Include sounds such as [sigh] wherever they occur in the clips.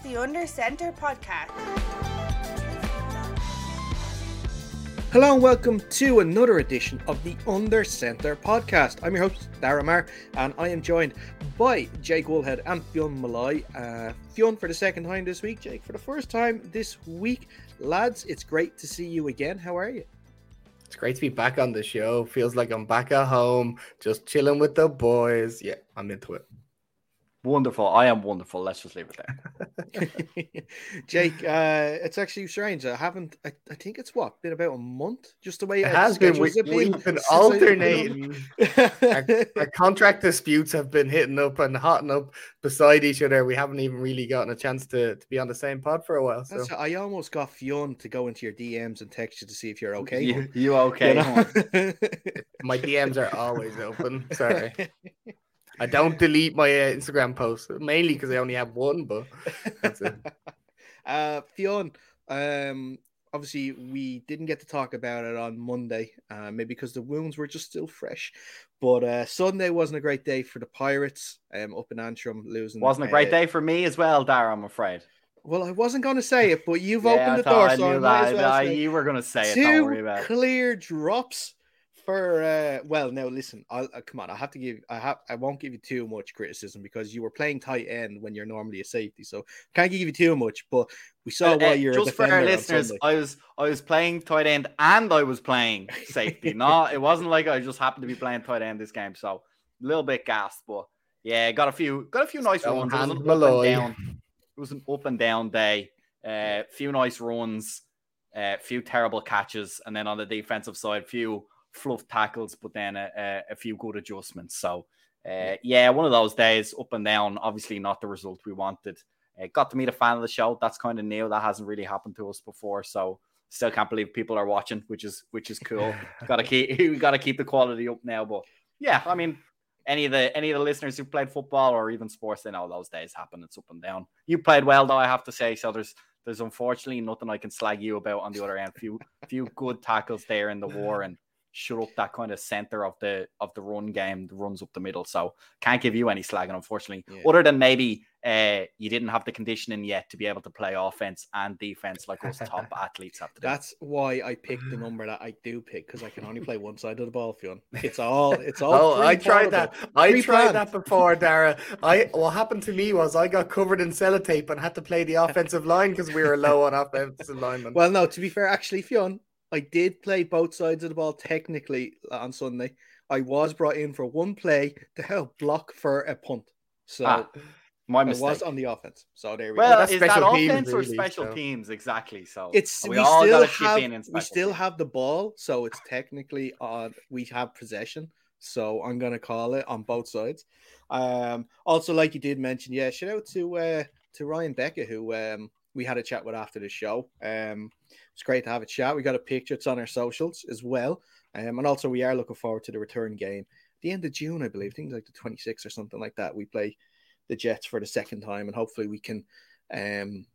is the Under Center podcast. Hello and welcome to another edition of the Under Center podcast. I'm your host, Dara Mar, and I am joined by Jake Woolhead and Fionn Malloy. Uh, Fionn for the second time this week, Jake for the first time this week. Lads, it's great to see you again. How are you? It's great to be back on the show. Feels like I'm back at home, just chilling with the boys. Yeah, I'm into it. Wonderful. I am wonderful. Let's just leave it there. [laughs] Jake, uh, it's actually strange. I haven't, I, I, think it's what, been about a month? Just the way it has been. We, have been, been alternating. our, our, contract disputes have been hitting up and hotting up beside each other. We haven't even really gotten a chance to, to be on the same pod for a while. So I almost got Fionn to go into your DMs and text you to see if you're okay. You, you okay? You know? [laughs] My DMs are always open. Sorry. [laughs] I don't delete my uh, Instagram posts mainly because I only have one, but that's it. [laughs] uh, Fionn, um, obviously we didn't get to talk about it on Monday, uh, maybe because the wounds were just still fresh. But uh, Sunday wasn't a great day for the Pirates. Um, up in Antrim, losing wasn't a great uh, day for me as well, Dara. I'm afraid. Well, I wasn't going to say it, but you've yeah, opened the door, so I might as well you were going to say Two it. Don't worry about it. clear drops for uh, well, now listen, I'll uh, come on. I have to give. I have. I won't give you too much criticism because you were playing tight end when you're normally a safety, so can't give you too much. But we saw uh, why you're just for our listeners. I was I was playing tight end and I was playing safety. [laughs] no it wasn't like I just happened to be playing tight end this game. So a little bit gassed, but yeah, got a few got a few nice runs. It was, an up and down, it was an up and down day. A uh, few nice runs, a uh, few terrible catches, and then on the defensive side, few fluff tackles, but then a, a, a few good adjustments. So, uh, yeah, one of those days up and down. Obviously, not the result we wanted. Uh, got to meet a fan of the show. That's kind of new. That hasn't really happened to us before. So, still can't believe people are watching, which is which is cool. [laughs] got to keep we got to keep the quality up now. But yeah, I mean, any of the any of the listeners who played football or even sports, they know those days happen. It's up and down. You played well, though. I have to say. So there's there's unfortunately nothing I can slag you about on the other end. Few few good tackles there in the war and shut up that kind of center of the of the run game, the runs up the middle. So can't give you any slagging, unfortunately. Yeah. Other than maybe uh, you didn't have the conditioning yet to be able to play offense and defense like us top [laughs] athletes have to do. That's why I picked the number that I do pick because I can only play one side of the ball, Fionn. It's all it's all. [laughs] oh, I tried that. I tried that before, [laughs] Dara. I what happened to me was I got covered in sellotape and had to play the offensive line because we were low on offensive linemen. Well, no, to be fair, actually, Fionn, I did play both sides of the ball technically on Sunday. I was brought in for one play to help block for a punt. So ah, my mistake. I was on the offense. So there we well, go. Well, is that offense or really, special so. teams exactly? So it's we, we still have we still have the ball, so it's technically on. We have possession, so I'm gonna call it on both sides. Um, also, like you did mention, yeah, shout out to uh, to Ryan Becker who um we had a chat with after the show. Um, it's great to have a chat. We got a picture. It's on our socials as well. Um, and also we are looking forward to the return game. the end of June, I believe. I think like the 26th or something like that. We play the Jets for the second time, and hopefully we can um,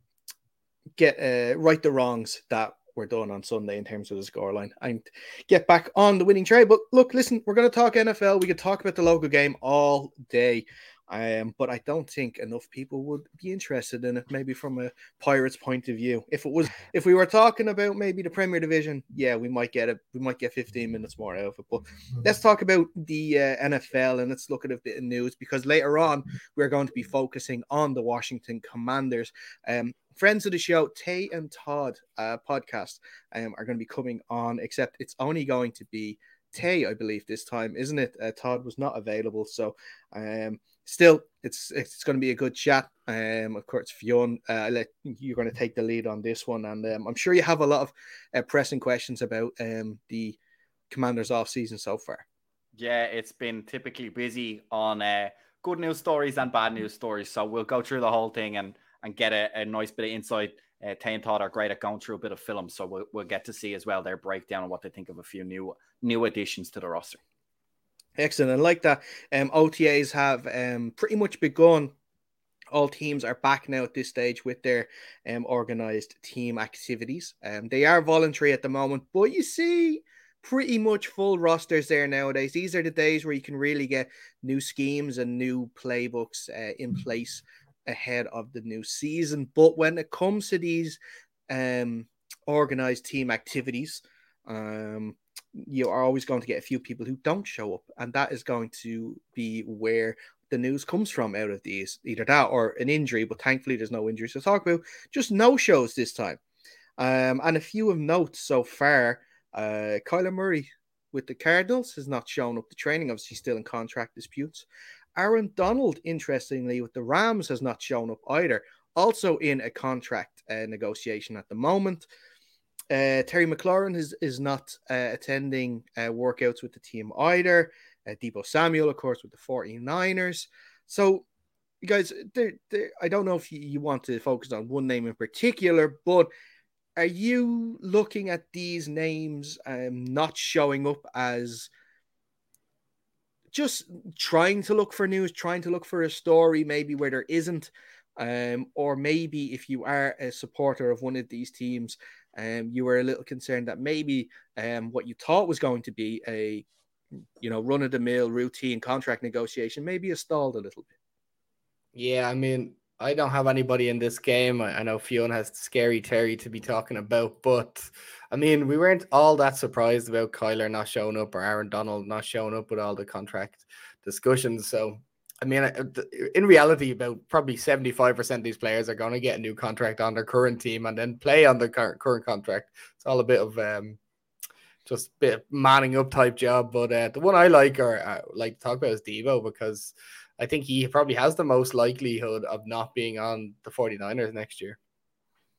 get uh, right the wrongs that were done on Sunday in terms of the scoreline and get back on the winning trail. But look, listen, we're going to talk NFL. We could talk about the local game all day. Um, but I don't think enough people would be interested in it. Maybe from a Pirates point of view, if it was, if we were talking about maybe the Premier Division, yeah, we might get it. We might get 15 minutes more out of it. But let's talk about the uh, NFL and let's look at a bit of news because later on we're going to be focusing on the Washington Commanders. Um, friends of the show, Tay and Todd uh, podcast, um, are going to be coming on. Except it's only going to be Tay, I believe, this time, isn't it? Uh, Todd was not available, so um still, it's it's going to be a good chat. Um, of course, Fionn, uh, let you're going to take the lead on this one, and um, I'm sure you have a lot of uh, pressing questions about um the Commanders off season so far. Yeah, it's been typically busy on uh, good news stories and bad news stories. So we'll go through the whole thing and and get a, a nice bit of insight. Uh, Tay and Todd are great at going through a bit of film, so we'll, we'll get to see as well their breakdown and what they think of a few new new additions to the roster. Excellent. And like that, um, OTAs have um, pretty much begun. All teams are back now at this stage with their um, organized team activities. Um, they are voluntary at the moment, but you see pretty much full rosters there nowadays. These are the days where you can really get new schemes and new playbooks uh, in place ahead of the new season. But when it comes to these um, organized team activities, um, you are always going to get a few people who don't show up, and that is going to be where the news comes from out of these either that or an injury. But thankfully, there's no injuries to talk about, just no shows this time. Um, and a few of note so far uh, Kyler Murray with the Cardinals has not shown up to training, obviously, still in contract disputes. Aaron Donald, interestingly, with the Rams, has not shown up either, also in a contract uh, negotiation at the moment. Uh, Terry McLaurin is, is not uh, attending uh, workouts with the team either. Uh, Deebo Samuel, of course, with the 49ers. So, you guys, they're, they're, I don't know if you, you want to focus on one name in particular, but are you looking at these names um, not showing up as just trying to look for news, trying to look for a story, maybe where there isn't, um, or maybe if you are a supporter of one of these teams, um, you were a little concerned that maybe um, what you thought was going to be a, you know, run of the mill routine contract negotiation maybe stalled a little bit. Yeah, I mean, I don't have anybody in this game. I, I know Fiona has scary Terry to be talking about, but I mean, we weren't all that surprised about Kyler not showing up or Aaron Donald not showing up with all the contract discussions. So, I mean, in reality, about probably 75% of these players are going to get a new contract on their current team and then play on their current contract. It's all a bit of um, just a bit of manning up type job. But uh, the one I like or uh, like to talk about is Deebo because I think he probably has the most likelihood of not being on the 49ers next year.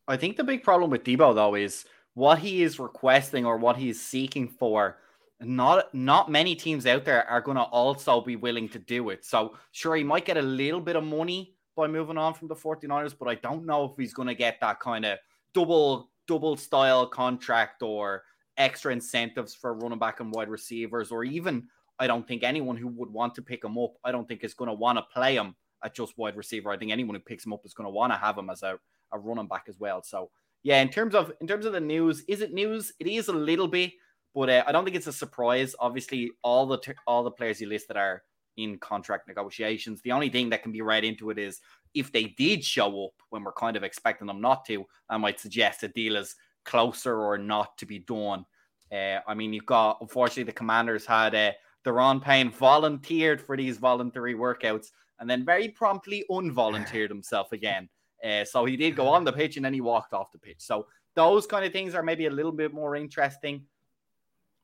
I think the big problem with Deebo, though is what he is requesting or what he is seeking for. Not not many teams out there are going to also be willing to do it. So sure, he might get a little bit of money by moving on from the 49ers, but I don't know if he's going to get that kind of double double style contract or extra incentives for running back and wide receivers, or even I don't think anyone who would want to pick him up, I don't think is going to want to play him at just wide receiver. I think anyone who picks him up is going to want to have him as a, a running back as well. So yeah, in terms of in terms of the news, is it news? It is a little bit, but uh, I don't think it's a surprise. Obviously, all the t- all the players you listed are in contract negotiations. The only thing that can be read into it is if they did show up when we're kind of expecting them not to, I might suggest a deal is closer or not to be done. Uh, I mean, you've got unfortunately the Commanders had uh, Daron Payne volunteered for these voluntary workouts and then very promptly unvolunteered himself again. Uh, so he did go on the pitch and then he walked off the pitch. So those kind of things are maybe a little bit more interesting.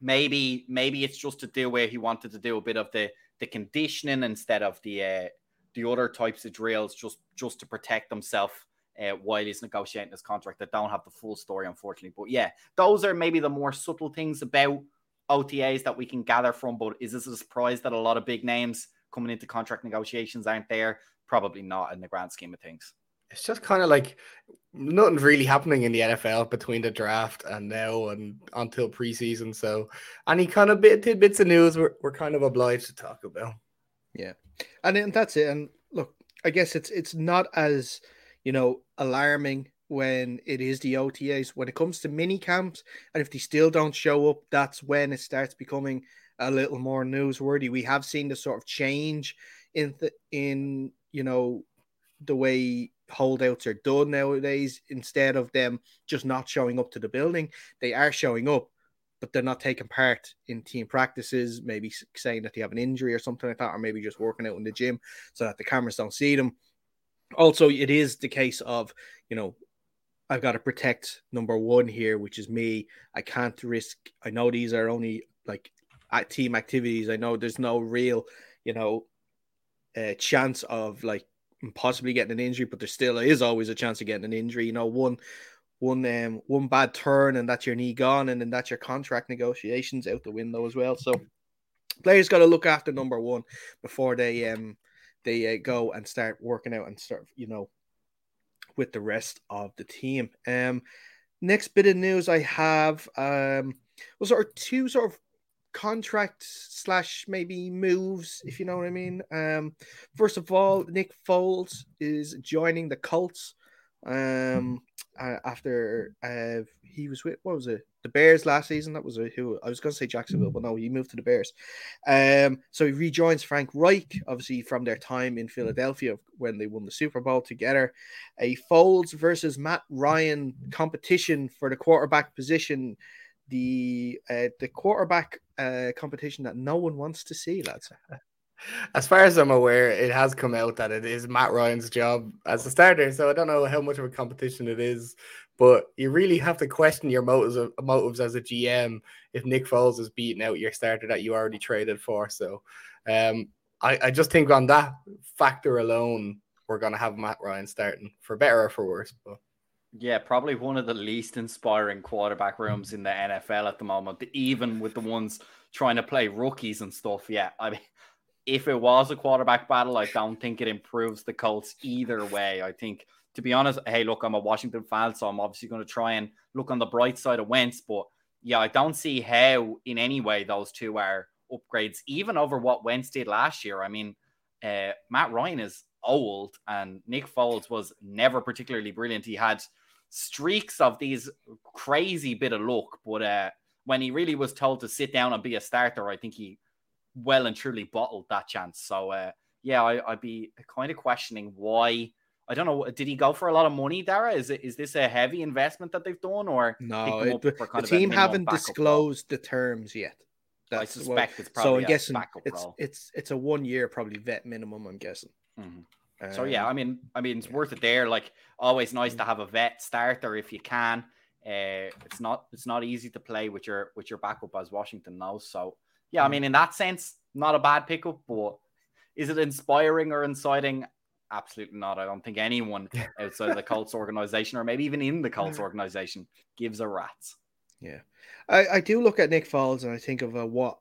Maybe maybe it's just a deal where he wanted to do a bit of the the conditioning instead of the uh, the other types of drills, just just to protect himself uh, while he's negotiating his contract. That don't have the full story, unfortunately. But yeah, those are maybe the more subtle things about OTAs that we can gather from. But is this a surprise that a lot of big names coming into contract negotiations aren't there? Probably not in the grand scheme of things. It's just kind of like nothing really happening in the NFL between the draft and now and until preseason. So any kind of bit tidbits of news we're, we're kind of obliged to talk about. Yeah. And then that's it. And look, I guess it's it's not as you know alarming when it is the OTAs. When it comes to mini camps, and if they still don't show up, that's when it starts becoming a little more newsworthy. We have seen the sort of change in the in you know the way holdouts are done nowadays. Instead of them just not showing up to the building, they are showing up, but they're not taking part in team practices. Maybe saying that they have an injury or something like that, or maybe just working out in the gym so that the cameras don't see them. Also, it is the case of you know I've got to protect number one here, which is me. I can't risk. I know these are only like team activities. I know there's no real, you know, uh, chance of like possibly getting an injury, but there still is always a chance of getting an injury. You know, one one um one bad turn and that's your knee gone, and then that's your contract negotiations out the window as well. So players got to look after number one before they um they uh, go and start working out and start you know with the rest of the team. Um, next bit of news I have um, was sort of two sort of contract slash maybe moves, if you know what I mean. Um, first of all, Nick Foles is joining the Colts. Um, uh, after uh, he was with what was it? The Bears last season. That was a, who I was going to say Jacksonville, but no, he moved to the Bears. Um, so he rejoins Frank Reich, obviously from their time in Philadelphia when they won the Super Bowl together. A Foles versus Matt Ryan competition for the quarterback position. The uh, the quarterback uh, competition that no one wants to see, lads. [laughs] As far as I'm aware, it has come out that it is Matt Ryan's job as a starter. So I don't know how much of a competition it is, but you really have to question your motives motives as a GM if Nick Foles is beating out your starter that you already traded for. So um, I, I just think on that factor alone, we're gonna have Matt Ryan starting for better or for worse. But yeah, probably one of the least inspiring quarterback rooms in the NFL at the moment, even with the ones trying to play rookies and stuff. Yeah, I mean, if it was a quarterback battle, I don't think it improves the Colts either way. I think, to be honest, hey, look, I'm a Washington fan, so I'm obviously going to try and look on the bright side of Wentz. But yeah, I don't see how in any way those two are upgrades, even over what Wentz did last year. I mean, uh, Matt Ryan is old, and Nick Foles was never particularly brilliant. He had streaks of these crazy bit of luck, but uh, when he really was told to sit down and be a starter, I think he well and truly bottled that chance. So uh, yeah, I, would be kind of questioning why. I don't know. Did he go for a lot of money, Dara? Is it is this a heavy investment that they've done, or no? It, the, team haven't disclosed role? the terms yet. That's I suspect it's probably so. I'm guessing it's it's it's a one year probably vet minimum. I'm guessing. Mm-hmm. So yeah, I mean, I mean, it's yeah. worth it there. Like always, nice to mm. have a vet starter if you can. Uh, it's not it's not easy to play with your with your backup as Washington knows. So yeah, I mm. mean, in that sense, not a bad pickup, but is it inspiring or inciting? Absolutely not. I don't think anyone [laughs] outside of the Colts organization, or maybe even in the Colts organization, gives a rat's. Yeah, I, I do look at Nick Foles and I think of a what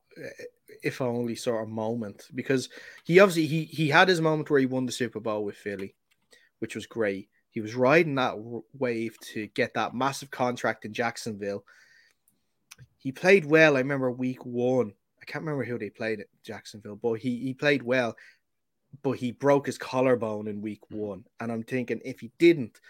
if only sort of moment because he obviously he he had his moment where he won the Super Bowl with Philly, which was great. He was riding that wave to get that massive contract in Jacksonville. He played well. I remember week one I can't remember who they played at Jacksonville, but he, he played well, but he broke his collarbone in week mm-hmm. one. And I'm thinking if he didn't,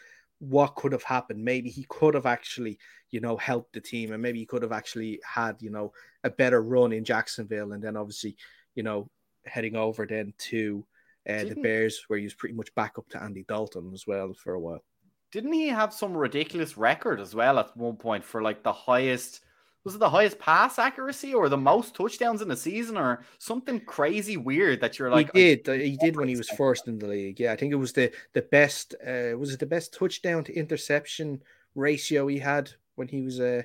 what could have happened? Maybe he could have actually, you know, helped the team and maybe he could have actually had, you know, a better run in Jacksonville. And then obviously, you know, heading over then to uh, the Bears, where he was pretty much back up to Andy Dalton as well for a while. Didn't he have some ridiculous record as well at one point for like the highest was it the highest pass accuracy or the most touchdowns in the season or something crazy weird that you're like he did he did when he was first in the league yeah i think it was the the best uh was it the best touchdown to interception ratio he had when he was uh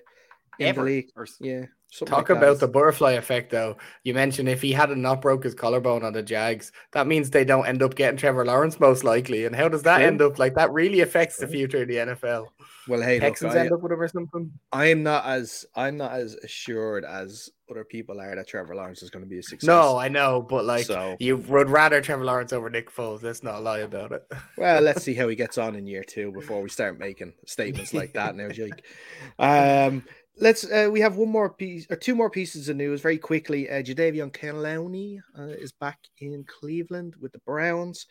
in Ever. the league or, yeah Talk like about the butterfly effect, though. You mentioned if he had not broke his collarbone on the Jags, that means they don't end up getting Trevor Lawrence most likely. And how does that end up? Like that really affects the future of the NFL. Well, hey, Texans look, I, end up with him or something. I am not as I'm not as assured as other people are that Trevor Lawrence is going to be a success. No, I know, but like so, you would rather Trevor Lawrence over Nick Foles. Let's not lie about it. well, let's [laughs] see how he gets on in year two before we start making statements like that. Now, [laughs] Jake. Um, let's uh, we have one more piece or two more pieces of news very quickly. Uh, Jadeveon Clowney uh, is back in Cleveland with the Browns.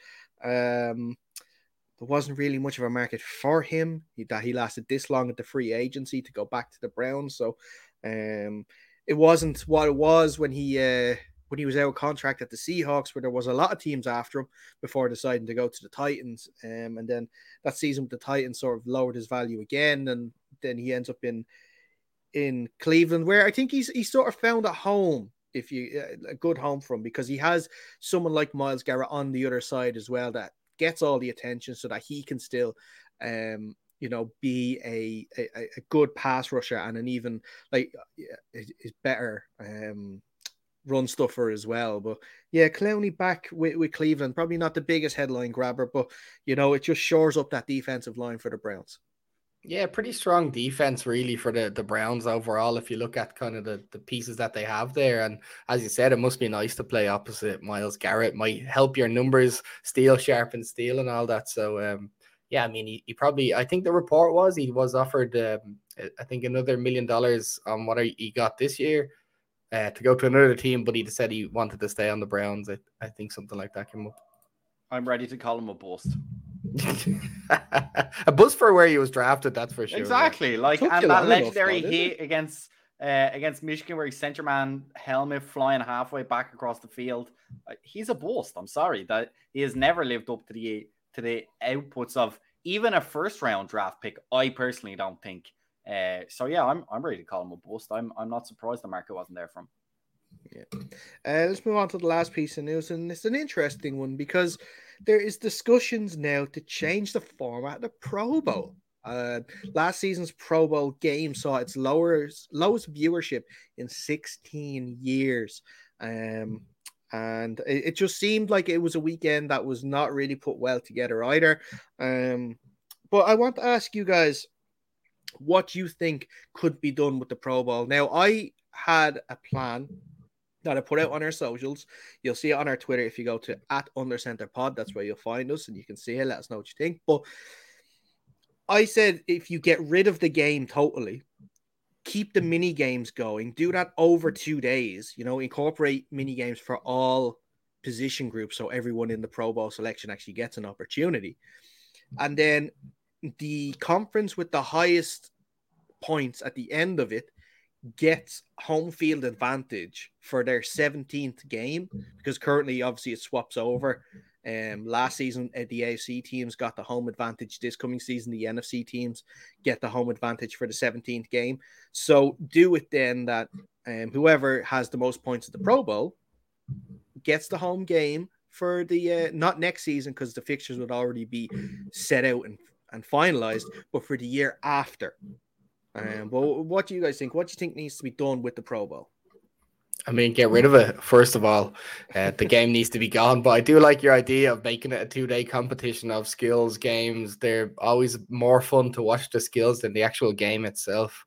Um, there wasn't really much of a market for him. He, that he lasted this long at the free agency to go back to the Browns, so um, it wasn't what it was when he uh, when he was out of contract at the Seahawks, where there was a lot of teams after him before deciding to go to the Titans. Um, and then that season with the Titans sort of lowered his value again, and then he ends up in in Cleveland, where I think he's he sort of found a home, if you a good home for him, because he has someone like Myles Garrett on the other side as well that gets all the attention, so that he can still, um, you know, be a, a, a good pass rusher and an even like is better um run stuffer as well. But yeah, Clowney back with, with Cleveland, probably not the biggest headline grabber, but you know, it just shores up that defensive line for the Browns. Yeah, pretty strong defense really for the, the Browns overall. If you look at kind of the, the pieces that they have there, and as you said, it must be nice to play opposite Myles Garrett. Might help your numbers, steel sharpen steel, and all that. So, um, yeah, I mean, he, he, probably. I think the report was he was offered, um, I think, another million dollars on what he got this year uh, to go to another team, but he said he wanted to stay on the Browns. I, I think something like that came up. I'm ready to call him a bust. A buzz for where he was drafted, that's for sure. Exactly. Yeah. Like, Took and that legendary hit against uh, against Michigan where he sent your man helmet flying halfway back across the field. Uh, he's a bust. I'm sorry that he has never lived up to the to the outputs of even a first round draft pick. I personally don't think. Uh, so yeah, I'm I'm ready to call him a bust. I'm I'm not surprised the market wasn't there from. Yeah. Uh, let's move on to the last piece of news, and it's an interesting one because there is discussions now to change the format of the Pro Bowl. Uh, last season's Pro Bowl game saw its lowest lowest viewership in 16 years. Um, and it, it, just seemed like it was a weekend that was not really put well together either. Um, but I want to ask you guys what you think could be done with the Pro Bowl. Now, I had a plan that I put out mm. on our socials. You'll see it on our Twitter if you go to at Under Center Pod. That's where you'll find us and you can see it. Let us know what you think. But I said if you get rid of the game totally, keep the mini games going, do that over two days, you know, incorporate mini games for all position groups so everyone in the Pro Bowl selection actually gets an opportunity. And then the conference with the highest points at the end of it gets home field advantage for their 17th game because currently obviously it swaps over um, last season, uh, the AFC teams got the home advantage. This coming season, the NFC teams get the home advantage for the 17th game. So do it then that um, whoever has the most points at the Pro Bowl gets the home game for the uh, not next season because the fixtures would already be set out and, and finalized, but for the year after. Um, but what do you guys think? What do you think needs to be done with the Pro Bowl? I mean, get rid of it. First of all, uh, the [laughs] game needs to be gone. But I do like your idea of making it a two day competition of skills games. They're always more fun to watch the skills than the actual game itself.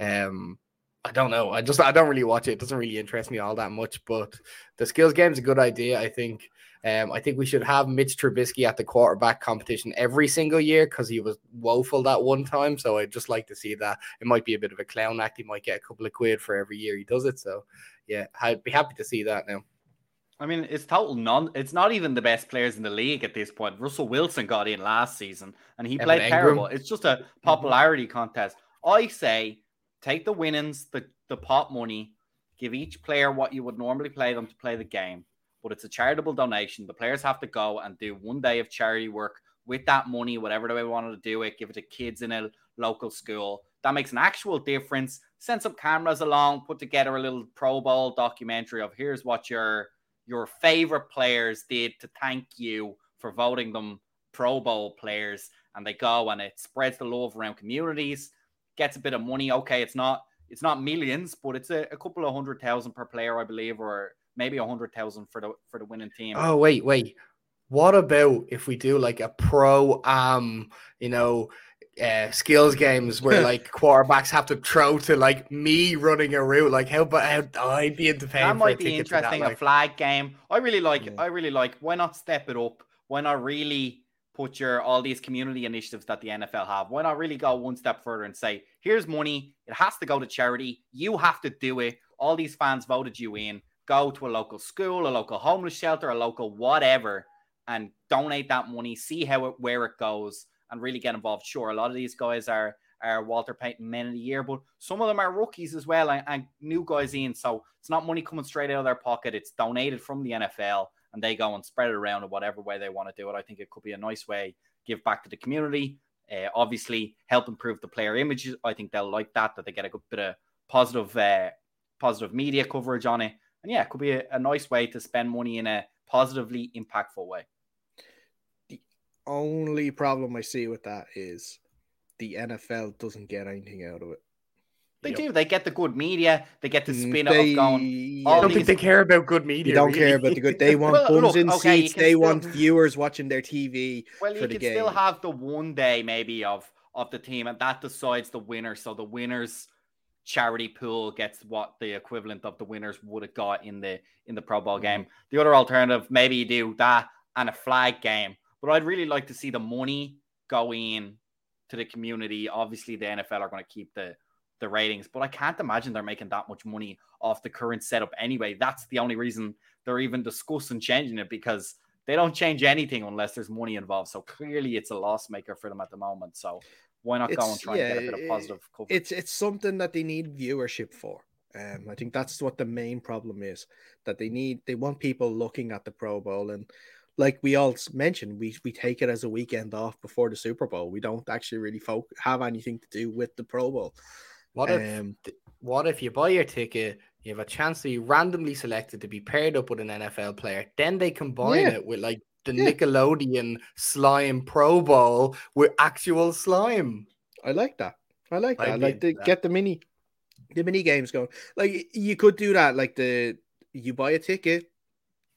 Um, I don't know. I just I don't really watch it. It doesn't really interest me all that much. But the skills game is a good idea. I think. Um, I think we should have Mitch Trubisky at the quarterback competition every single year because he was woeful that one time. So I'd just like to see that. It might be a bit of a clown act. He might get a couple of quid for every year he does it. So yeah, I'd be happy to see that now. I mean, it's total non. It's not even the best players in the league at this point. Russell Wilson got in last season, and he Evan played Engram. terrible. It's just a mm-hmm. popularity mm-hmm. contest. I say, take the winnings, the the pot money, give each player what you would normally play them to play the game, but it's a charitable donation. The players have to go and do one day of charity work with that money, whatever they wanted to do it, give it to kids in a local school. That makes an actual difference. Send some cameras along, put together a little Pro Bowl documentary of here's what your your favorite players did to thank you for voting them Pro Bowl players. And they go and it spreads the love around communities, gets a bit of money. Okay, it's not it's not millions, but it's a, a couple of hundred thousand per player, I believe, or maybe a hundred thousand for the for the winning team. Oh wait, wait. What about if we do like a pro um, you know, uh, skills games where [laughs] like quarterbacks have to throw to like me running a route. Like how about I'd be into paying. That might be interesting. That, like. A flag game. I really like. Yeah. I really like. Why not step it up? Why not really put your all these community initiatives that the NFL have? Why not really go one step further and say, here's money. It has to go to charity. You have to do it. All these fans voted you in. Go to a local school, a local homeless shelter, a local whatever, and donate that money. See how it where it goes and really get involved. Sure, a lot of these guys are are Walter Payton men of the year, but some of them are rookies as well and, and, new guys in. So it's not money coming straight out of their pocket. It's donated from the NFL and they go and spread it around in whatever way they want to do it. I think it could be a nice way give back to the community. Uh, obviously, help improve the player images. I think they'll like that that they get a good bit of positive uh, positive media coverage on it. And yeah, it could be a, a nice way to spend money in a positively impactful way The only problem I see with that is the NFL doesn't get anything out of it. They yep. do. They get the good media. They get the spin they, going. I don't think they care about good media. They don't really. care about the good. They want [laughs] well, bums in okay, seats. They still... want viewers watching their TV. Well, you can game. still have the one day maybe of of the team, and that decides the winner. So the winners charity pool gets what the equivalent of the winners would have got in the in the Pro Bowl mm-hmm. game. The other alternative, maybe you do that and a flag game but I'd really like to see the money go in to the community. Obviously, the NFL are going to keep the the ratings, but I can't imagine they're making that much money off the current setup anyway. That's the only reason they're even discussing changing it because they don't change anything unless there's money involved. So clearly, it's a loss maker for them at the moment. So why not go and try yeah, and get a bit of positive coverage? It's it's something that they need viewership for. Um, I think that's what the main problem is that they need. They want people looking at the Pro Bowl, and like we all mentioned, we we take it as a weekend off before the Super Bowl. We don't actually really folk have anything to do with the Pro Bowl. What if um, what if you buy your ticket, you have a chance to be randomly selected to be paired up with an NFL player, then they combine yeah. it with like the yeah. Nickelodeon slime Pro Bowl with actual slime. I like that. I like that. I like to get the mini the mini games going. Like you could do that. Like the you buy a ticket,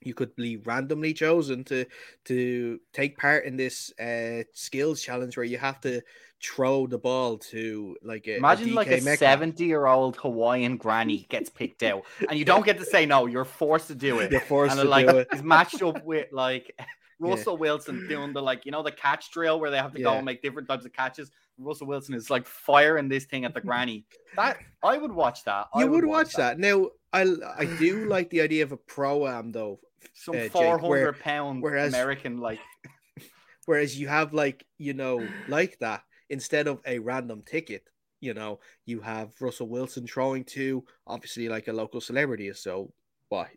you could be randomly chosen to to take part in this uh skills challenge where you have to throw the ball to like a, imagine a like a 70 year old Hawaiian granny gets picked out and you don't get to say no, you're forced to do it. You're forced and to like, do it. He's matched up with like [laughs] Russell yeah. Wilson doing the like, you know, the catch drill where they have to yeah. go and make different types of catches. Russell Wilson is like firing this thing at the granny. That I would watch that. I you would, watch, watch that. that. Now I I do like the idea of a pro am though. Some uh, four hundred pound whereas, American like. [laughs] whereas you have like you know like that instead of a random ticket. You know, you have Russell Wilson throwing to obviously like a local celebrity. So what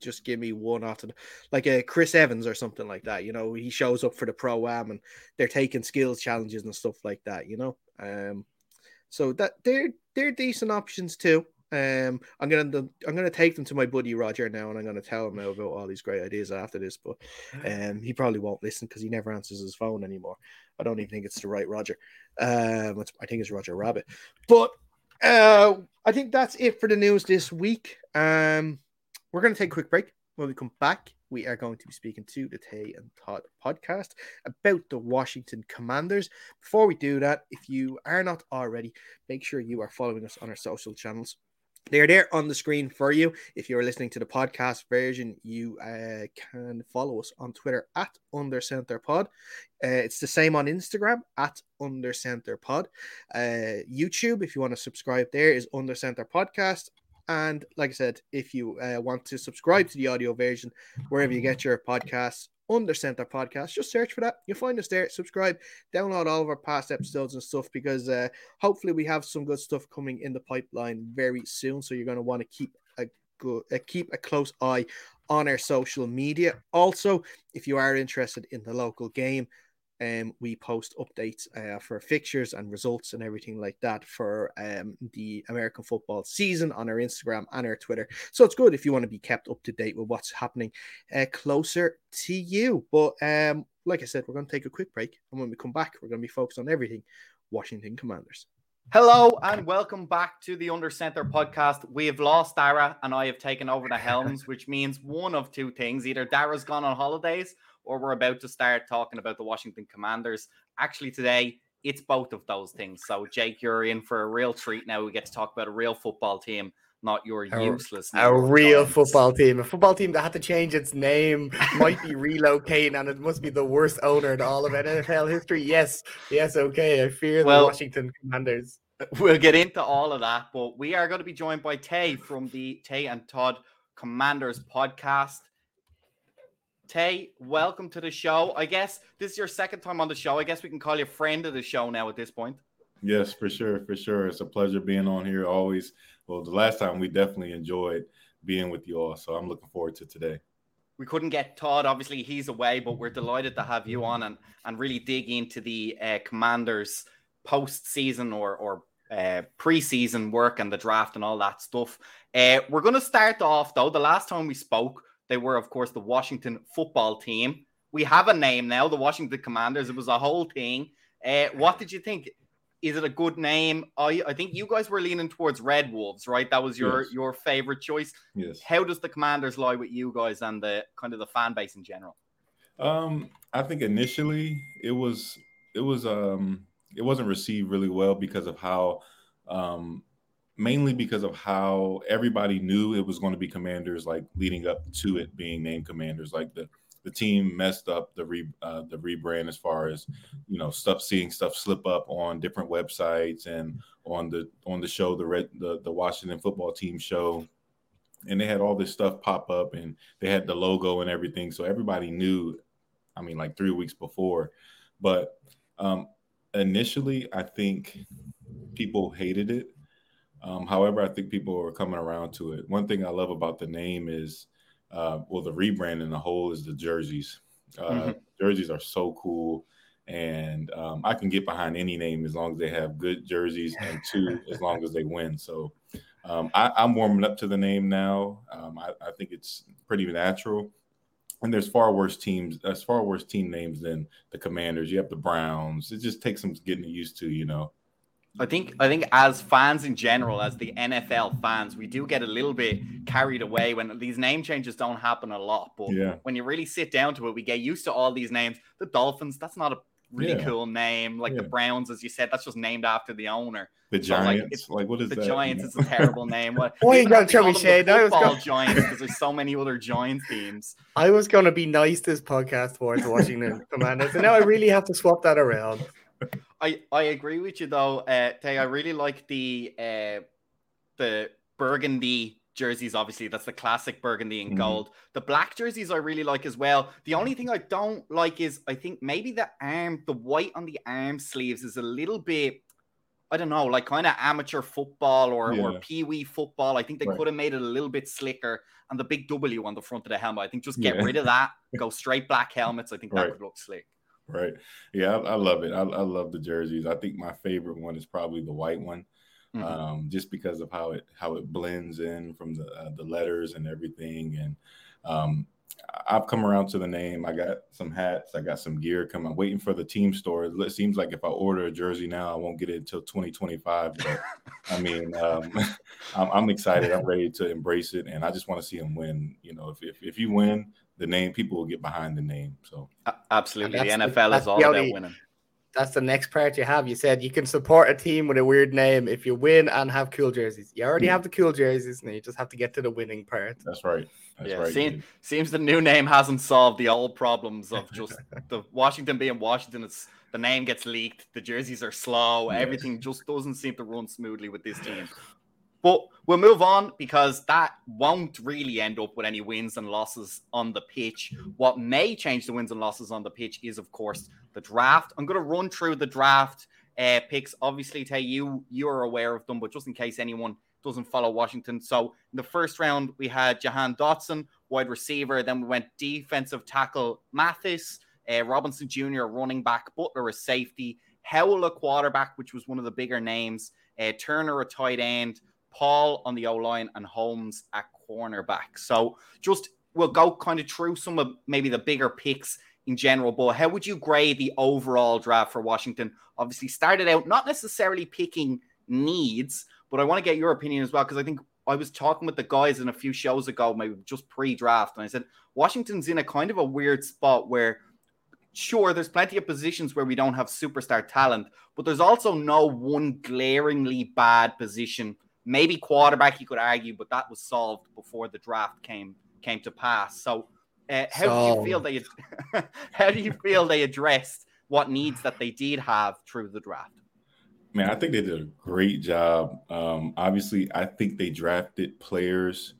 just give me one after like a Chris Evans or something like that. You know, he shows up for the pro am and they're taking skills challenges and stuff like that. You know, um, so that they're they're decent options too. Um, I'm gonna I'm gonna take them to my buddy Roger now, and I'm gonna tell him about all these great ideas after this. But um, he probably won't listen because he never answers his phone anymore. I don't even think it's the right Roger. Um, I think it's Roger Rabbit. But uh, I think that's it for the news this week. Um, we're going to take a quick break. When we come back, we are going to be speaking to the Tay and Todd podcast about the Washington Commanders. Before we do that, if you are not already, make sure you are following us on our social channels. They are there on the screen for you. If you're listening to the podcast version, you uh, can follow us on Twitter at Under Center Pod. Uh, it's the same on Instagram at Under Center Pod. Uh, YouTube, if you want to subscribe there, is Under Center Podcast. And like I said, if you uh, want to subscribe to the audio version, wherever you get your podcasts, under Center Podcast, just search for that. You'll find us there. Subscribe, download all of our past episodes and stuff because uh, hopefully we have some good stuff coming in the pipeline very soon. So you're going to want to keep a good, uh, keep a close eye on our social media. Also, if you are interested in the local game, um, we post updates uh, for fixtures and results and everything like that for um, the American football season on our Instagram and our Twitter. So it's good if you want to be kept up to date with what's happening uh, closer to you. But um, like I said, we're going to take a quick break. And when we come back, we're going to be focused on everything Washington Commanders. Hello and welcome back to the Under Center podcast. We have lost Dara and I have taken over the helms, [laughs] which means one of two things. Either Dara's gone on holidays or we're about to start talking about the Washington Commanders. Actually, today it's both of those things. So, Jake, you're in for a real treat now. We get to talk about a real football team, not your a, useless. A real football team, a football team that had to change its name, might be relocating, and it must be the worst owner in all of NFL history. Yes, yes, okay. I fear well, the Washington Commanders. [laughs] We'll get into all of that, but we are going to be joined by Tay from the Tay and Todd Commanders podcast. Tay, welcome to the show. I guess this is your second time on the show. I guess we can call you a friend of the show now at this point. Yes, for sure, for sure. It's a pleasure being on here. Always. Well, the last time we definitely enjoyed being with you all, so I'm looking forward to today. We couldn't get Todd. Obviously, he's away, but we're delighted to have you on and and really dig into the uh, Commanders post-season or or uh, preseason work and the draft and all that stuff. Uh, we're going to start off though. The last time we spoke, they were, of course, the Washington football team. We have a name now, the Washington Commanders. It was a whole thing. Uh, what did you think? Is it a good name? I, I think you guys were leaning towards Red Wolves, right? That was your yes. your favorite choice. Yes. How does the Commanders lie with you guys and the kind of the fan base in general? Um, I think initially it was it was um it wasn't received really well because of how um mainly because of how everybody knew it was going to be commanders like leading up to it being named commanders like the the team messed up the re uh, the rebrand as far as you know stuff seeing stuff slip up on different websites and on the on the show the red the, the Washington football team show and they had all this stuff pop up and they had the logo and everything. So everybody knew, I mean, like three weeks before. But um, initially, I think people hated it. Um, however, I think people are coming around to it. One thing I love about the name is, uh, well, the rebrand in the whole is the jerseys. Uh, mm-hmm. Jerseys are so cool and um, I can get behind any name as long as they have good jerseys [laughs] and two as long as they win. So um, I, am warming up to the name now. Um, I, I, think it's pretty natural. And there's far worse teams, there's far worse team names than the Commanders. You have the Browns. It just takes some getting used to, you know. I think I think as fans in general, as the NFL fans, we do get a little bit carried away when these name changes don't happen a lot. But yeah. when you really sit down to it, we get used to all these names. The Dolphins, that's not a really yeah. cool name. Like yeah. the Browns, as you said, that's just named after the owner. The so Giants, like, like, what is the that? Giants? It's a terrible name. What? [laughs] Boy, you got Chubby Shade. I was going Giants because there's so many other Giants teams. [laughs] I was going to be nice this podcast towards Washington [laughs] Commanders, and now I really have to swap that around. I I agree with you though, uh, Tay. I really like the uh, the burgundy jerseys, obviously. That's the classic burgundy and mm-hmm. gold. The black jerseys I really like as well. The only thing I don't like is I think maybe the arm, the white on the arm sleeves is a little bit, I don't know, like kind of amateur football or, yeah. or pee wee football. I think they right. could have made it a little bit slicker. And the big W on the front of the helmet, I think just get yeah. rid of that, [laughs] go straight black helmets. I think that right. could look slick. Right. Yeah, I, I love it. I, I love the jerseys. I think my favorite one is probably the white one mm-hmm. um, just because of how it how it blends in from the uh, the letters and everything. And um, I've come around to the name. I got some hats. I got some gear coming. I'm waiting for the team store. It seems like if I order a jersey now, I won't get it until 2025. But I [laughs] mean, um, [laughs] I'm, I'm, excited. I'm ready to embrace it, and I just want to see them win. You know, if, if if you win, the name people will get behind the name. So absolutely, the NFL the, is all about winning that's the next part you have. You said you can support a team with a weird name if you win and have cool jerseys. You already hmm. have the cool jerseys, and you just have to get to the winning part. That's right. That's yeah, right. Seems, seems the new name hasn't solved the old problems of just [laughs] the Washington being Washington. It's the name gets leaked, the jerseys are slow, yes. everything just doesn't seem to run smoothly with this team. But we'll move on because that won't really end up with any wins and losses on the pitch. What may change the wins and losses on the pitch is, of course, the draft. I'm going to run through the draft uh, picks. Obviously, Tay, you you are aware of them, but just in case anyone doesn't follow Washington. So in the first round, we had Jahan Dotson, wide receiver. Then we went defensive tackle Mathis, uh, Robinson Jr., running back, Butler, a safety, Howell, a quarterback, which was one of the bigger names, uh, Turner, a tight end, Paul on the O line, and Holmes at cornerback. So just we'll go kind of through some of maybe the bigger picks in general. But how would you grade the overall draft for Washington? Obviously, started out not necessarily picking needs, but I want to get your opinion as well because I think I was talking with the guys in a few shows ago, maybe just pre-draft, and I said Washington's in a kind of a weird spot where sure, there's plenty of positions where we don't have superstar talent, but there's also no one glaringly bad position Maybe quarterback, you could argue, but that was solved before the draft came came to pass. So, uh, how so... do you feel they [laughs] how do you feel they addressed what needs that they did have through the draft? Man, I think they did a great job. Um, obviously, I think they drafted players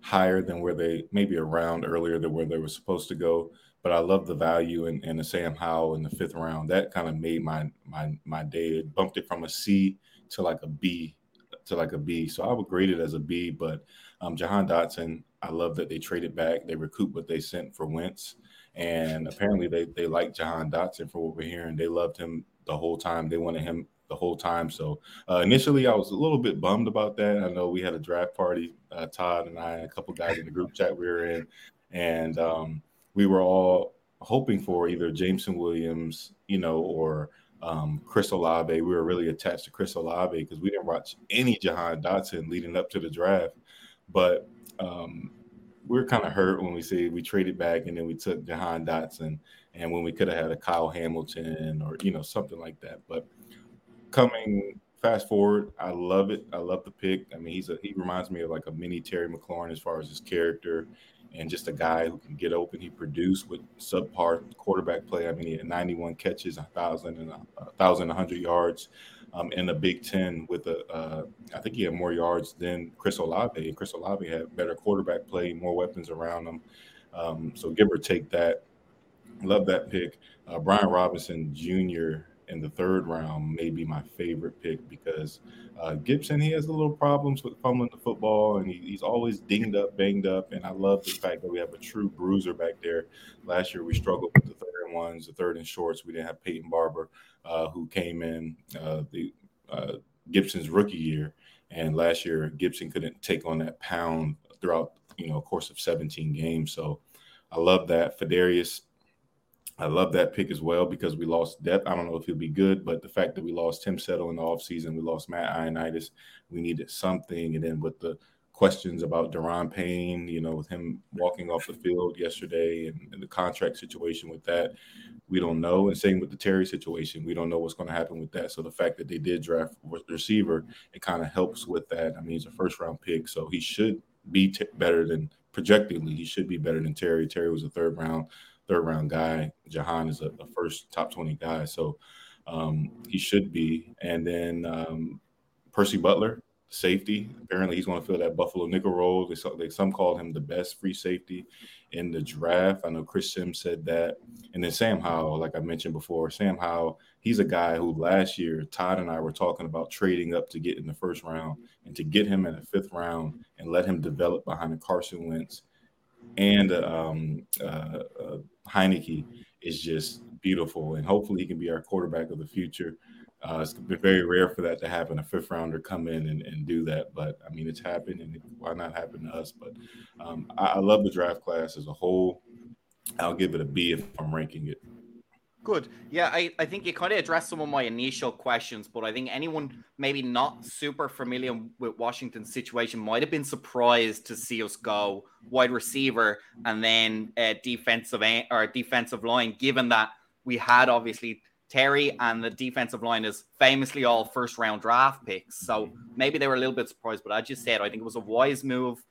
higher than where they maybe around earlier than where they were supposed to go. But I love the value in, in the Sam Howell in the fifth round. That kind of made my my my day. It bumped it from a C to like a B to like a B. So I would grade it as a B. But um, Jahan Dotson, I love that they traded back. They recouped what they sent for Wentz. And apparently they, they like Jahan Dotson for what we're hearing. They loved him the whole time. They wanted him the whole time. So uh, initially I was a little bit bummed about that. I know we had a draft party, uh, Todd and I, a couple guys in the group chat we were in. And um, we were all hoping for either Jameson Williams, you know, or – um, Chris Olave. We were really attached to Chris Olave because we didn't watch any Jahan Dotson leading up to the draft. But um, we are kind of hurt when we say we traded back and then we took Jahan Dotson, and when we could have had a Kyle Hamilton or you know something like that. But coming fast forward, I love it. I love the pick. I mean, he's a he reminds me of like a mini Terry McLaurin as far as his character and just a guy who can get open. He produced with subpar quarterback play. I mean, he had 91 catches, thousand and a thousand, a hundred yards. um, in the Big Ten with a, uh, I think he had more yards than Chris Olave, and Chris Olave had better quarterback play, more weapons around him. Um, so give or take that. Love that pick. Uh, Brian Robinson Jr. in the third round may be my favorite pick because uh, Gibson he has a little problems with fumbling the football and he, he's always dinged up, banged up. And I love the fact that we have a true bruiser back there. Last year we struggled with the third and ones, the third and shorts. We didn't have Peyton Barber uh, who came in uh, the uh, Gibson's rookie year, and last year Gibson couldn't take on that pound throughout you know course of 17 games. So I love that. Fedarius I love that pick as well because we lost depth. I don't know if he'll be good, but the fact that we lost Tim Settle in the offseason, we lost Matt Ioannidis, we needed something. And then with the questions about Daron Payne, you know, with him walking off the field yesterday and, and, the contract situation with that, we don't know. And same with the Terry situation, we don't know what's going to happen with that. So the fact that they did draft receiver, it kind of helps with that. I mean, he's a first round pick, so he should be t- better than projectedly. He should be better than Terry. Terry was a third round third round guy. Jahan is a, a first top 20 guy. So um, he should be. And then um, Percy Butler, safety. Apparently, he's going to fill that Buffalo nickel role. They, they, some called him the best free safety in the draft. I know Chris Sims said that. And then Sam Howell, like I mentioned before, Sam Howell, he's a guy who last year Todd and I were talking about trading up to get in the first round and to get him in the fifth round and let him develop behind Carson Wentz and um, uh, uh, Heinicke is just beautiful, and hopefully he can be our quarterback of the future. Uh, it's been very rare for that to happen. A fifth rounder come in and, and do that, but I mean it's happened, and why not happen to us? But um, I, I love the draft class as a whole. I'll give it a B if I'm ranking it. Good. Yeah, I, I think you kind of addressed some of my initial questions, but I think anyone maybe not super familiar with Washington's situation might have been surprised to see us go wide receiver and then uh, defensive or defensive line, given that we had obviously Terry and the defensive line is famously all first round draft picks. So maybe they were a little bit surprised, but as you said, I think it was a wise move.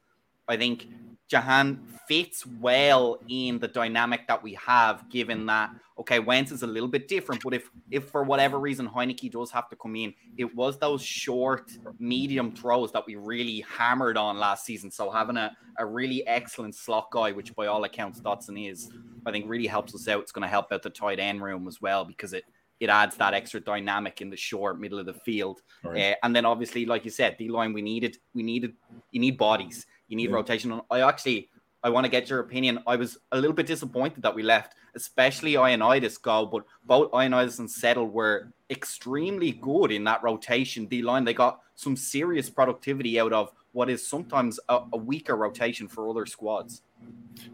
I think Jahan fits well in the dynamic that we have, given that okay, Wentz is a little bit different, but if if for whatever reason Heinicke does have to come in, it was those short, medium throws that we really hammered on last season. So having a, a really excellent slot guy, which by all accounts Dotson is, I think really helps us out. It's going to help out the tight end room as well because it it adds that extra dynamic in the short middle of the field. Right. Uh, and then obviously, like you said, the line we needed, we needed, you need bodies. You need yeah. rotation. I actually, I want to get your opinion. I was a little bit disappointed that we left, especially Ioannidis go, but both Ioannidis and Settle were extremely good in that rotation D line. They got some serious productivity out of what is sometimes a, a, weaker rotation for other squads.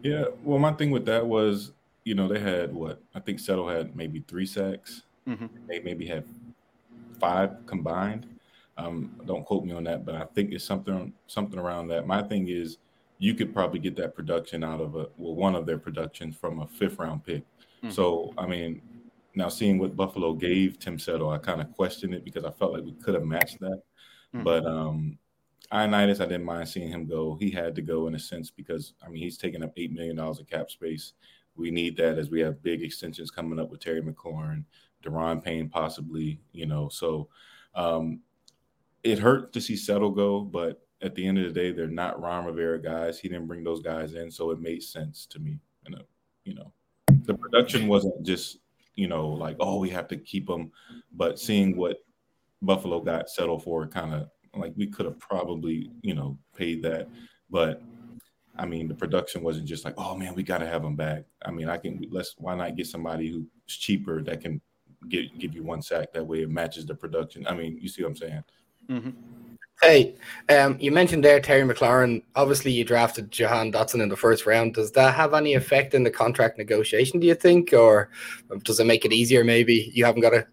Yeah, well, my thing with that was, you know, they had what I think Settle had maybe three sacks. Mm-hmm. They maybe had five combined. Um, don't quote me on that, but I think it's something something around that. My thing is, you could probably get that production out of a well, one of their productions from a fifth round pick. Mm-hmm. So I mean, now seeing what Buffalo gave Tim Settle, I kind of questioned it because I felt like we could have matched that. Mm-hmm. But um Ioannidis, I didn't mind seeing him go. He had to go in a sense because I mean he's taking up eight million dollars of cap space. We need that as we have big extensions coming up with Terry McLaurin, Daron Payne, possibly. You know, so um, it hurt to see Settle go, but at the end of the day, they're not Ron Rivera guys. He didn't bring those guys in, so it made sense to me. You uh, know, you know, the production wasn't just you know like oh we have to keep them, but seeing what Buffalo got settled for, kind of like we could have probably you know paid that, but I mean the production wasn't just like oh man we got to have them back. I mean I can let's why not get somebody who's cheaper that can get give you one sack that way it matches the production. I mean you see what I'm saying. Mm-hmm. Hey, um, you mentioned there Terry McLaurin. Obviously, you drafted Jahan Dotson in the first round. Does that have any effect in the contract negotiation? Do you think, or does it make it easier? Maybe you haven't got a.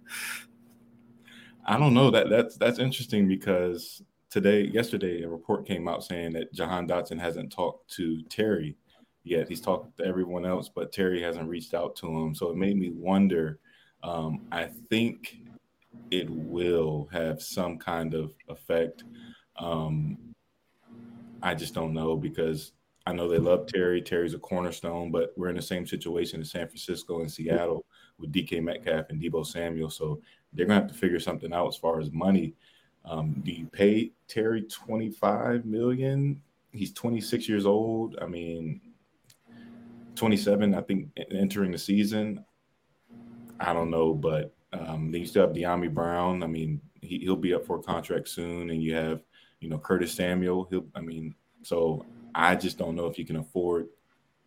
I don't know. That that's that's interesting because today, yesterday, a report came out saying that Jahan Dotson hasn't talked to Terry yet. He's talked to everyone else, but Terry hasn't reached out to him. So it made me wonder. Um, I think it will have some kind of effect. Um, I just don't know because I know they love Terry. Terry's a cornerstone, but we're in the same situation in San Francisco and Seattle with DK Metcalf and Deebo Samuel. So they're gonna have to figure something out as far as money. Um, do you pay Terry 25 million? He's 26 years old. I mean, 27, I think, entering the season. I don't know, but um, then you still have Dyami Brown. I mean, he, he'll be up for a contract soon, and you have, you know, Curtis Samuel. He'll, I mean, so I just don't know if you can afford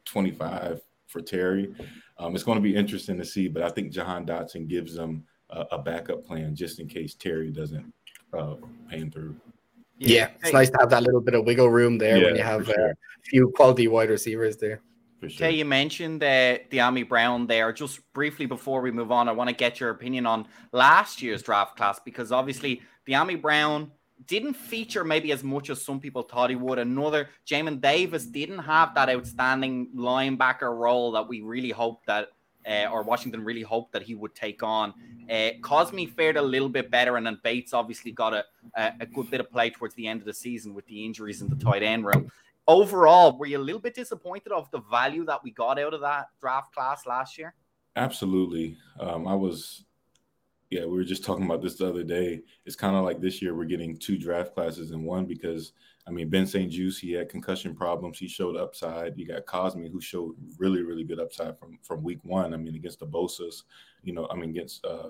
25 for Terry. Um, it's going to be interesting to see, but I think Jahan Dotson gives them a, a backup plan just in case Terry doesn't uh, pan through. Yeah, yeah it's nice to have that little bit of wiggle room there yeah, when you have sure. a few quality wide receivers there. Sure. Okay, you mentioned uh, Dyami Brown there. Just briefly before we move on, I want to get your opinion on last year's draft class because obviously Dyami Brown didn't feature maybe as much as some people thought he would. Another Jamin Davis didn't have that outstanding linebacker role that we really hoped that, uh, or Washington really hoped that he would take on. Uh, Cosmi fared a little bit better, and then Bates obviously got a, a, a good bit of play towards the end of the season with the injuries in the tight end room. Overall, were you a little bit disappointed of the value that we got out of that draft class last year? Absolutely. Um, I was yeah, we were just talking about this the other day. It's kind of like this year we're getting two draft classes in one because I mean Ben St-Juste, he had concussion problems. He showed upside. You got Cosmi, who showed really really good upside from from week one. I mean against the Bosa's, you know, I mean against uh,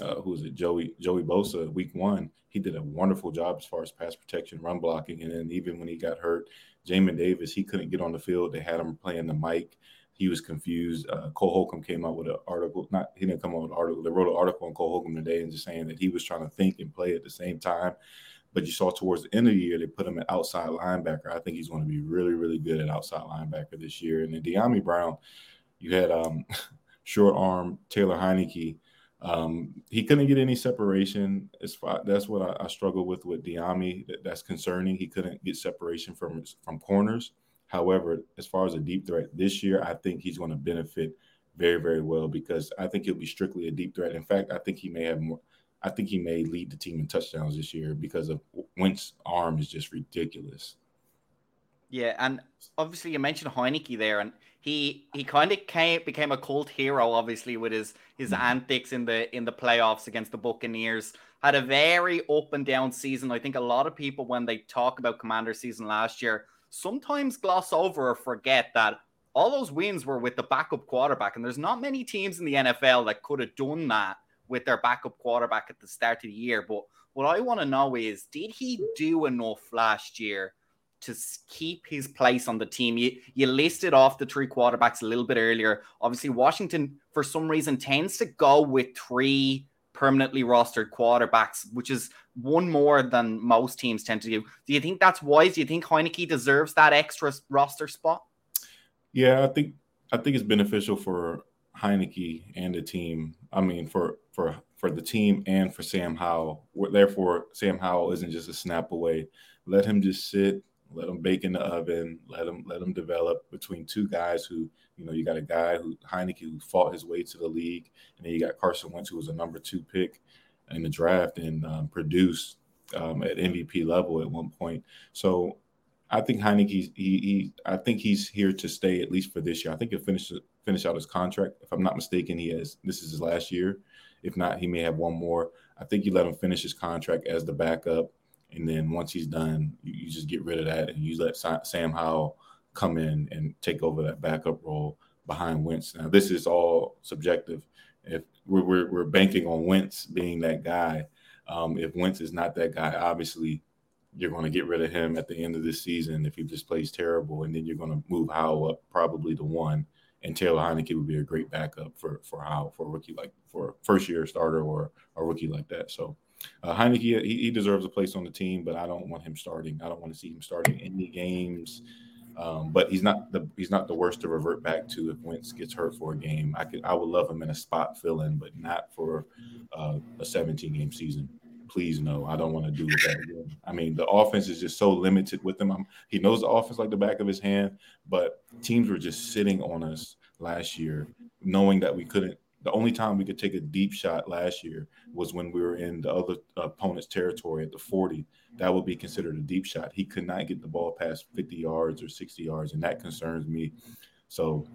uh who is it Joey Joey Bosa week one. He did a wonderful job as far as pass protection, run blocking, and then even when he got hurt, Jamin Davis he couldn't get on the field. They had him playing the mic he was confused. Uh, Cole Holcomb came out with an article. Not he didn't come out with an article. They wrote an article on Cole Holcomb today and just saying that he was trying to think and play at the same time. But you saw towards the end of the year they put him at outside linebacker. I think he's going to be really, really good at outside linebacker this year. And then Dyami Brown, you had um, [laughs] short arm Taylor Heinicke. Um, he couldn't get any separation. As far, that's what I, I struggle with with Dyami. That, that's concerning. He couldn't get separation from from corners. However, as far as a deep threat this year, I think he's going to benefit very, very well because I think he'll be strictly a deep threat. In fact, I think he may have more. I think he may lead the team in touchdowns this year because of Wentz's arm is just ridiculous. Yeah, and obviously you mentioned Heinicke there, and he he kind of came became a cult hero, obviously with his his mm-hmm. antics in the in the playoffs against the Buccaneers. Had a very up and down season. I think a lot of people when they talk about Commander season last year sometimes gloss over or forget that all those wins were with the backup quarterback. And there's not many teams in the NFL that could have done that with their backup quarterback at the start of the year. But what I want to know is did he do enough last year to keep his place on the team? You, you listed off the three quarterbacks a little bit earlier. Obviously, Washington, for some reason, tends to go with three permanently rostered quarterbacks, which is one more than most teams tend to do. Do you think that's wise? Do you think Heinicke deserves that extra roster spot? Yeah, I think I think it's beneficial for Heinicke and the team. I mean, for for for the team and for Sam Howell. Therefore, Sam Howell isn't just a snap away. Let him just sit, let him bake in the oven, let him let him develop between two guys who you know, you got a guy who Heinicke who fought his way to the league, and then you got Carson Wentz who was a number two pick in the draft and um, produced um, at MVP level at one point. So I think Heinicke, he, he, I think he's here to stay at least for this year. I think he'll finish finish out his contract. If I'm not mistaken, he has this is his last year. If not, he may have one more. I think you let him finish his contract as the backup, and then once he's done, you, you just get rid of that and you let Sam Howell come in and take over that backup role behind Wentz. Now, this is all subjective. If we're, we're, we're banking on Wentz being that guy, um, if Wentz is not that guy, obviously you're going to get rid of him at the end of this season if he just plays terrible, and then you're going to move Howell up probably to one, and Taylor Heinicke would be a great backup for for Howell for a rookie like for a first year starter or a rookie like that. So. Uh, Heinicke, he, he deserves a place on the team, but I don't want him starting. I don't want to see him starting any games. Um, but he's not the he's not the worst to revert back to if Wentz gets hurt for a game. I could I would love him in a spot fill in, but not for uh, a 17 game season. Please no, I don't want to do that again. I mean, the offense is just so limited with him. I'm, he knows the offense like the back of his hand, but teams were just sitting on us last year, knowing that we couldn't the only time we could take a deep shot last year was when we were in the other opponent's territory at the 40. That would be considered a deep shot. He could not get the ball past 50 yards or 60 yards, and that concerns me. So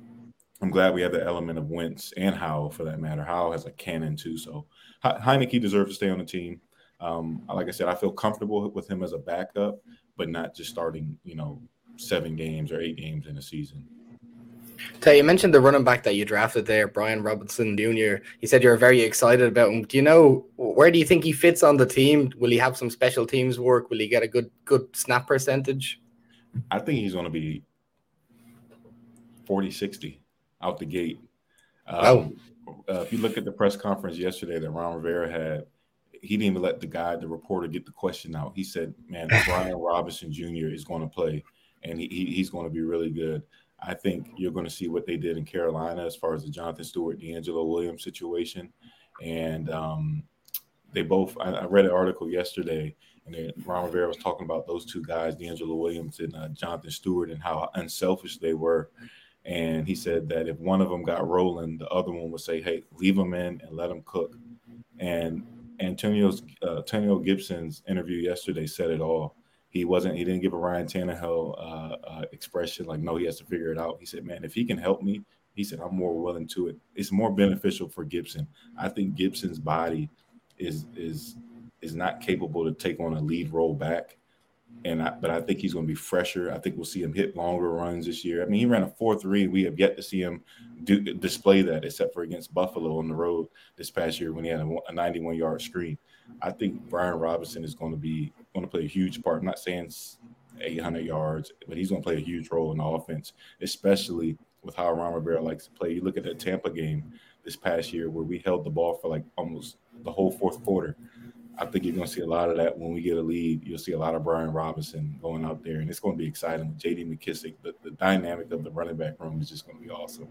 I'm glad we have the element of Wentz and Howell for that matter. Howell has a cannon too, so Heinicke deserves to stay on the team. Um, like I said, I feel comfortable with him as a backup, but not just starting, you know, seven games or eight games in a season. Tay, you mentioned the running back that you drafted there, Brian Robinson Jr. You said you're very excited about him. Do you know where do you think he fits on the team? Will he have some special teams work? Will he get a good good snap percentage? I think he's going to be 40 60 out the gate. Um, oh. Uh, if you look at the press conference yesterday that Ron Rivera had, he didn't even let the guy, the reporter, get the question out. He said, "Man, [laughs] Brian Robinson Jr. is going to play, and he, he's going to be really good." I think you're going to see what they did in Carolina as far as the Jonathan Stewart, DeAngelo Williams situation, and um, they both. I, I, read an article yesterday, and then Ron Rivera was talking about those two guys, DeAngelo Williams and uh, Jonathan Stewart, and how unselfish they were. And he said that if one of them got rolling, the other one would say, "Hey, leave them in and let them cook." And Antonio's uh, Antonio Gibson's interview yesterday said it all he wasn't he didn't give a Ryan Tannehill uh, uh, expression like no he has to figure it out. He said, man, if he can help me, he said I'm more willing to it. It's more beneficial for Gibson. I think Gibson's body is is is not capable to take on a lead role back. And I, but I think he's going to be fresher. I think we'll see him hit longer runs this year. I mean, he ran a four three. We have yet to see him do, display that, except for against Buffalo on the road this past year when he had a, a 91 yard screen. I think Brian Robinson is going to be going to play a huge part. I'm not saying 800 yards, but he's going to play a huge role in the offense, especially with how Ron Rivera likes to play. You look at that Tampa game this past year where we held the ball for like almost the whole fourth quarter. I think you're going to see a lot of that when we get a lead. You'll see a lot of Brian Robinson going out there, and it's going to be exciting with J.D. McKissick. The, the dynamic of the running back room is just going to be awesome.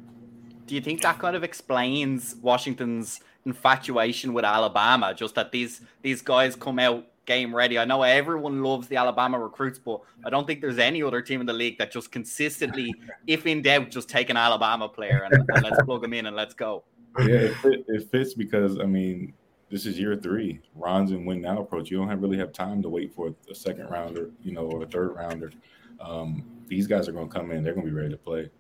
Do you think that kind of explains Washington's infatuation with Alabama? Just that these these guys come out game ready. I know everyone loves the Alabama recruits, but I don't think there's any other team in the league that just consistently, [laughs] if in doubt, just take an Alabama player and, and let's plug them in and let's go. Yeah, it, it, fits because I mean, this is year three. Ron's and win now approach. You don't have, really have time to wait for a second rounder, you know, or a third rounder. Um, these guys are going to come in. They're going to be ready to play.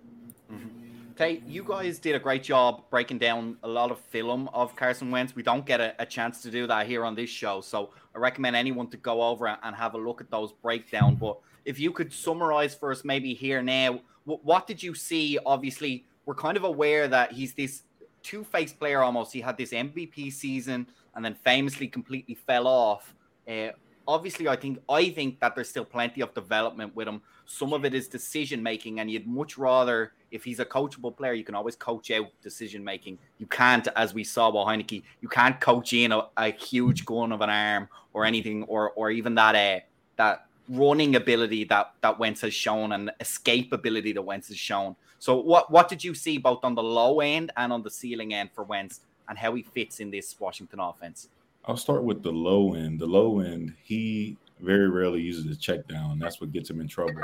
Mm-hmm. Okay, you guys did a great job breaking down a lot of film of Carson Wentz. We don't get a, a, chance to do that here on this show, so I recommend anyone to go over and have a look at those breakdown. But if you could summarize for us, maybe here now, what, what did you see? Obviously, we're kind of aware that he's this two-faced player almost. He had this MVP season and then famously completely fell off. Uh, obviously, I think I think that there's still plenty of development with him. Some of it is decision making, and you'd much rather if he's a coachable player, you can always coach out decision making. You can't, as we saw with Heinicke, you can't coach in a, a huge gun of an arm or anything, or or even that uh, that running ability that that Wentz has shown and escape ability that Wentz has shown. So what what did you see both on the low end and on the ceiling end for Wentz and how he fits in this Washington offense? I'll start with the low end. The low end, he very rarely uses a check down. That's what gets him in trouble.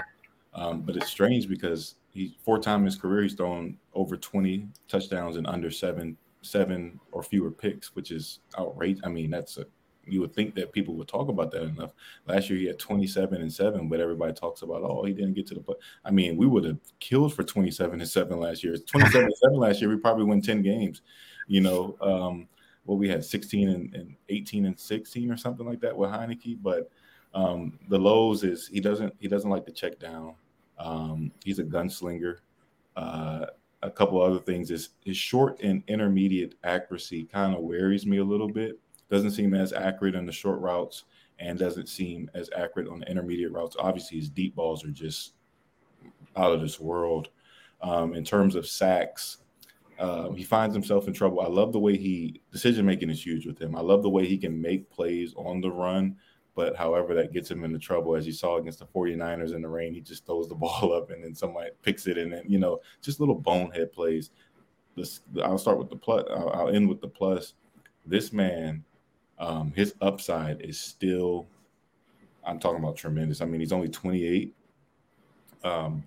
Um, but it's strange because he four times in his career he's thrown over 20 touchdowns and under seven seven or fewer picks, which is outrageous. I mean, that's a you would think that people would talk about that enough. Last year he had 27 and 7, but everybody talks about, oh, he didn't get to the play. I mean, we would have killed for 27 and 7 last year. 27 and 7 last year, we probably win 10 games. You know, um, well, we had 16 and, and, 18 and 16 or something like that with Heinicke. But um, the lows is he doesn't he doesn't like to check down. Um, he's a gunslinger. Uh, a couple other things is his short and intermediate accuracy kind of worries me a little bit. Doesn't seem as accurate on the short routes and doesn't seem as accurate on the intermediate routes. Obviously, his deep balls are just out of this world. Um, in terms of sacks, uh, he finds himself in trouble. I love the way he decision making is huge with him. I love the way he can make plays on the run but however, that gets him into trouble. As you saw against the 49ers in the rain, he just throws the [laughs] ball up and then somebody picks it. And then, you know, just little bonehead plays. This, I'll start with the plus. I'll, I'll end with the plus. This man, um, his upside is still, I'm talking about tremendous. I mean, he's only 28. Um,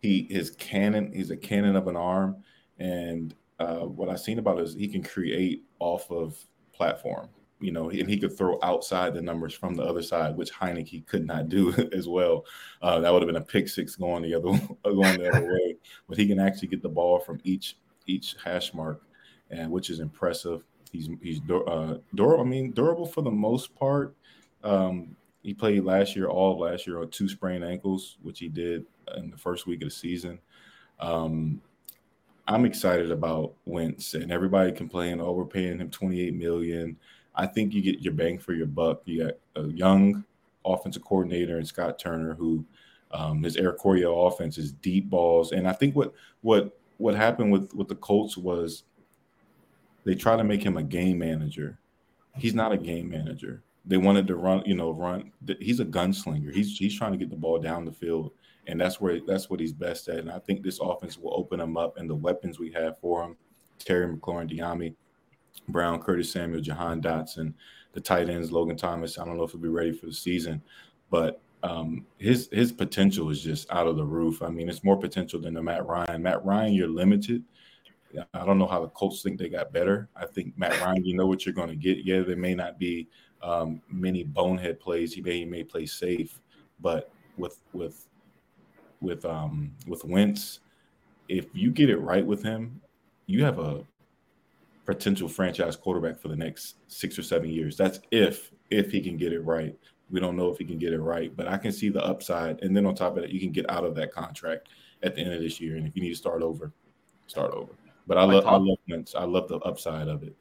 he his cannon, he's a cannon of an arm. And uh, what I've seen about is he can create off of platform you know, and he could throw outside the numbers from the other side, which Heinicke could not do [laughs] as well. Uh, that would have been a pick six going the other [laughs] going the other way. But he can actually get the ball from each each hash mark, and which is impressive. He's he's uh, durable. I mean, durable for the most part. Um, he played last year, all of last year, on two sprained ankles, which he did in the first week of the season. Um, I'm excited about Wentz, and everybody complained, "Oh, we're paying him 28 million." I think you get your bang for your buck. You got a young offensive coordinator and Scott Turner, who um, his Air Coryell offense is deep balls, and I think what what what happened with with the Colts was they try to make him a game manager. He's not a game manager. They wanted to run, you know, run. He's a gunslinger. He's he's trying to get the ball down the field, and that's where that's what he's best at. And I think this offense will open him up, and the weapons we have for him, Terry McLaurin, Dyami, Brown, Curtis Samuel, Jahan Dotson, the tight ends, Logan Thomas. I don't know if he'll be ready for the season, but um, his his potential is just out of the roof. I mean, it's more potential than the Matt Ryan. Matt Ryan, you're limited. I don't know how the Colts think they got better. I think Matt Ryan, you know what you're going to get. Yeah, there may not be um, many bonehead plays. He may he may play safe, but with with with um with Wentz, if you get it right with him, you have a potential franchise quarterback for the next six or seven years. That's if if he can get it right. We don't know if he can get it right, but I can see the upside. And then on top of that, you can get out of that contract at the end of this year. And if you need to start over, start over. But I, love I, love Wentz. I love the upside of it.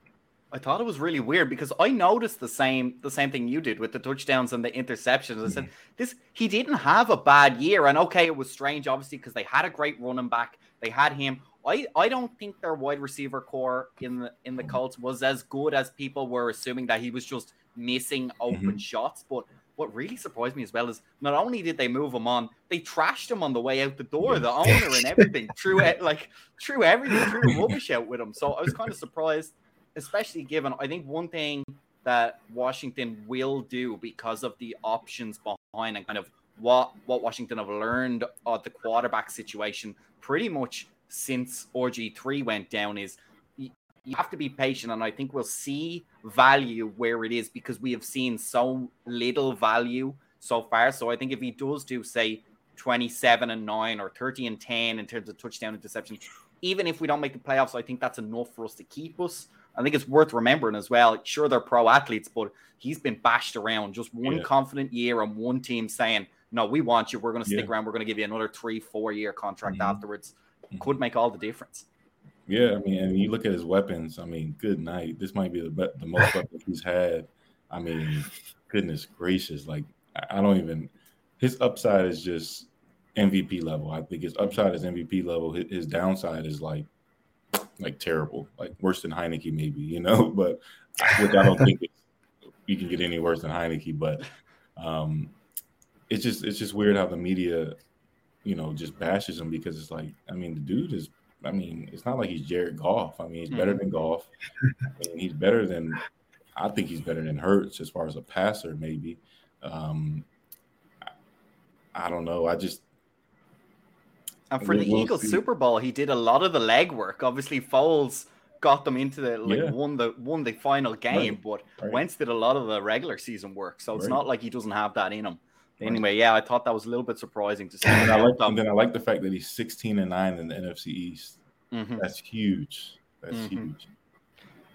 I thought it was really weird because I noticed the same the same thing you did with the touchdowns and the interceptions. I said mm-hmm. this he didn't have a bad year, and okay, it was strange, obviously, because they had a great running back. They had him. I, I don't think their wide receiver corps in the in the Colts was as good as people were assuming that he was just missing open mm-hmm. shots. But what really surprised me as well is not only did they move him on, they trashed him on the way out the door, the owner and everything, threw it [laughs] like threw everything, threw the rubbish out with him. So I was kind of surprised, especially given I think one thing that Washington will do because of the options behind and kind of what what Washington have learned of the quarterback situation pretty much since RG3 went down is you have to be patient and i think we'll see value where it is because we have seen so little value so far so i think if he does do say 27 and 9 or 30 and 10 in terms of touchdown interception even if we don't make the playoffs i think that's enough for us to keep us i think it's worth remembering as well sure they're pro athletes but he's been bashed around just one yeah. confident year and one team saying no we want you we're going to stick yeah. around we're going to give you another three four year contract mm-hmm. afterwards. Could make all the difference. Yeah, I mean, and you look at his weapons. I mean, good night. This might be the be- the most weapons [laughs] he's had. I mean, goodness gracious! Like I don't even. His upside is just MVP level. I think his upside is MVP level. His, his downside is like like terrible, like worse than Heinicke maybe. You know, [laughs] but which I don't think you can get any worse than Heinicke. But um, it's just it's just weird how the media you know, just bashes him because it's like, I mean, the dude is, I mean, it's not like he's Jared Goff. I mean, he's better mm-hmm. than Goff. I mean, he's better than, I think he's better than Hurts as far as a passer, maybe. Um, I, I don't know. I just, and for the we'll Eagles see. Super Bowl, he did a lot of the legwork. Obviously, Foles got them into the like yeah. won the won the final game, right. but right. Wentz did a lot of the regular season work. So it's not like he doesn't have that in him. Anyway, yeah, I thought that was a little bit surprising to [laughs] see. And I like, and then I like the fact that he's 16 and 9 in the NFC East. Mm-hmm. That's huge. That's mm-hmm. huge.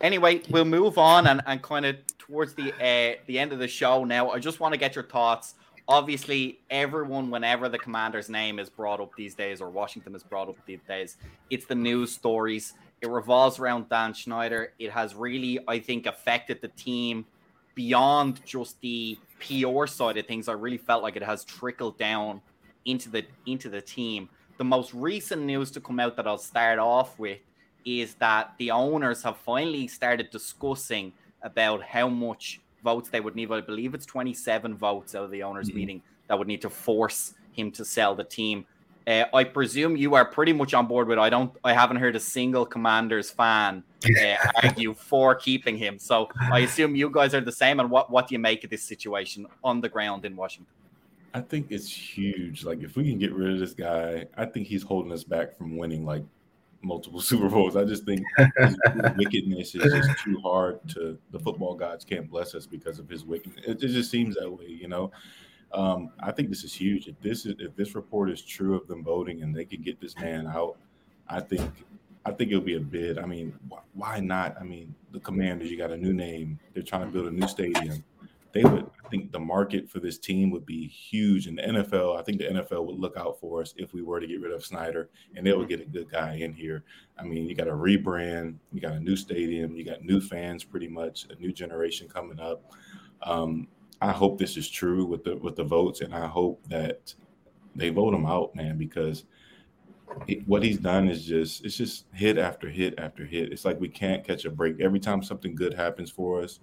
Anyway, we'll move on and, and kind of towards the uh, the end of the show now. I just want to get your thoughts. Obviously, everyone, whenever the commander's name is brought up these days, or Washington is brought up these days, it's the news stories. It revolves around Dan Snyder. It has really, I think, affected the team beyond just the PR side of things, I really felt like it has trickled down into the into the team. The most recent news to come out that I'll start off with is that the owners have finally started discussing about how much votes they would need. I believe it's 27 votes out of the owners' mm-hmm. meeting that would need to force him to sell the team. Uh, I presume you are pretty much on board with. I don't. I haven't heard a single Commanders fan uh, [laughs] argue for keeping him. So I assume you guys are the same. And what what do you make of this situation on the ground in Washington? I think it's huge. Like if we can get rid of this guy, I think he's holding us back from winning like multiple [laughs] Super Bowls. I just think [laughs] wickedness is just too hard to the football gods can't bless us because of his wickedness. It, it just seems that way, you know. Um, I think this is huge. If this is if this report is true of them voting and they can get this man out, I think I think it'll be a bid. I mean, wh- why not? I mean, the Commanders, you got a new name. They're trying to build a new stadium they would I think the market for this team would be huge. And the NFL, I think the NFL would look out for us if we were to get rid of Snyder and they would get a good guy in here. I mean, you got a rebrand, you got a new stadium, you got new fans pretty much, a new generation coming up. Um, I hope this is true with the with the votes, and I hope that they vote him out, man, because what he's done is just it's just hit after hit after hit. It's like we can't catch a break. Every time something good happens for us,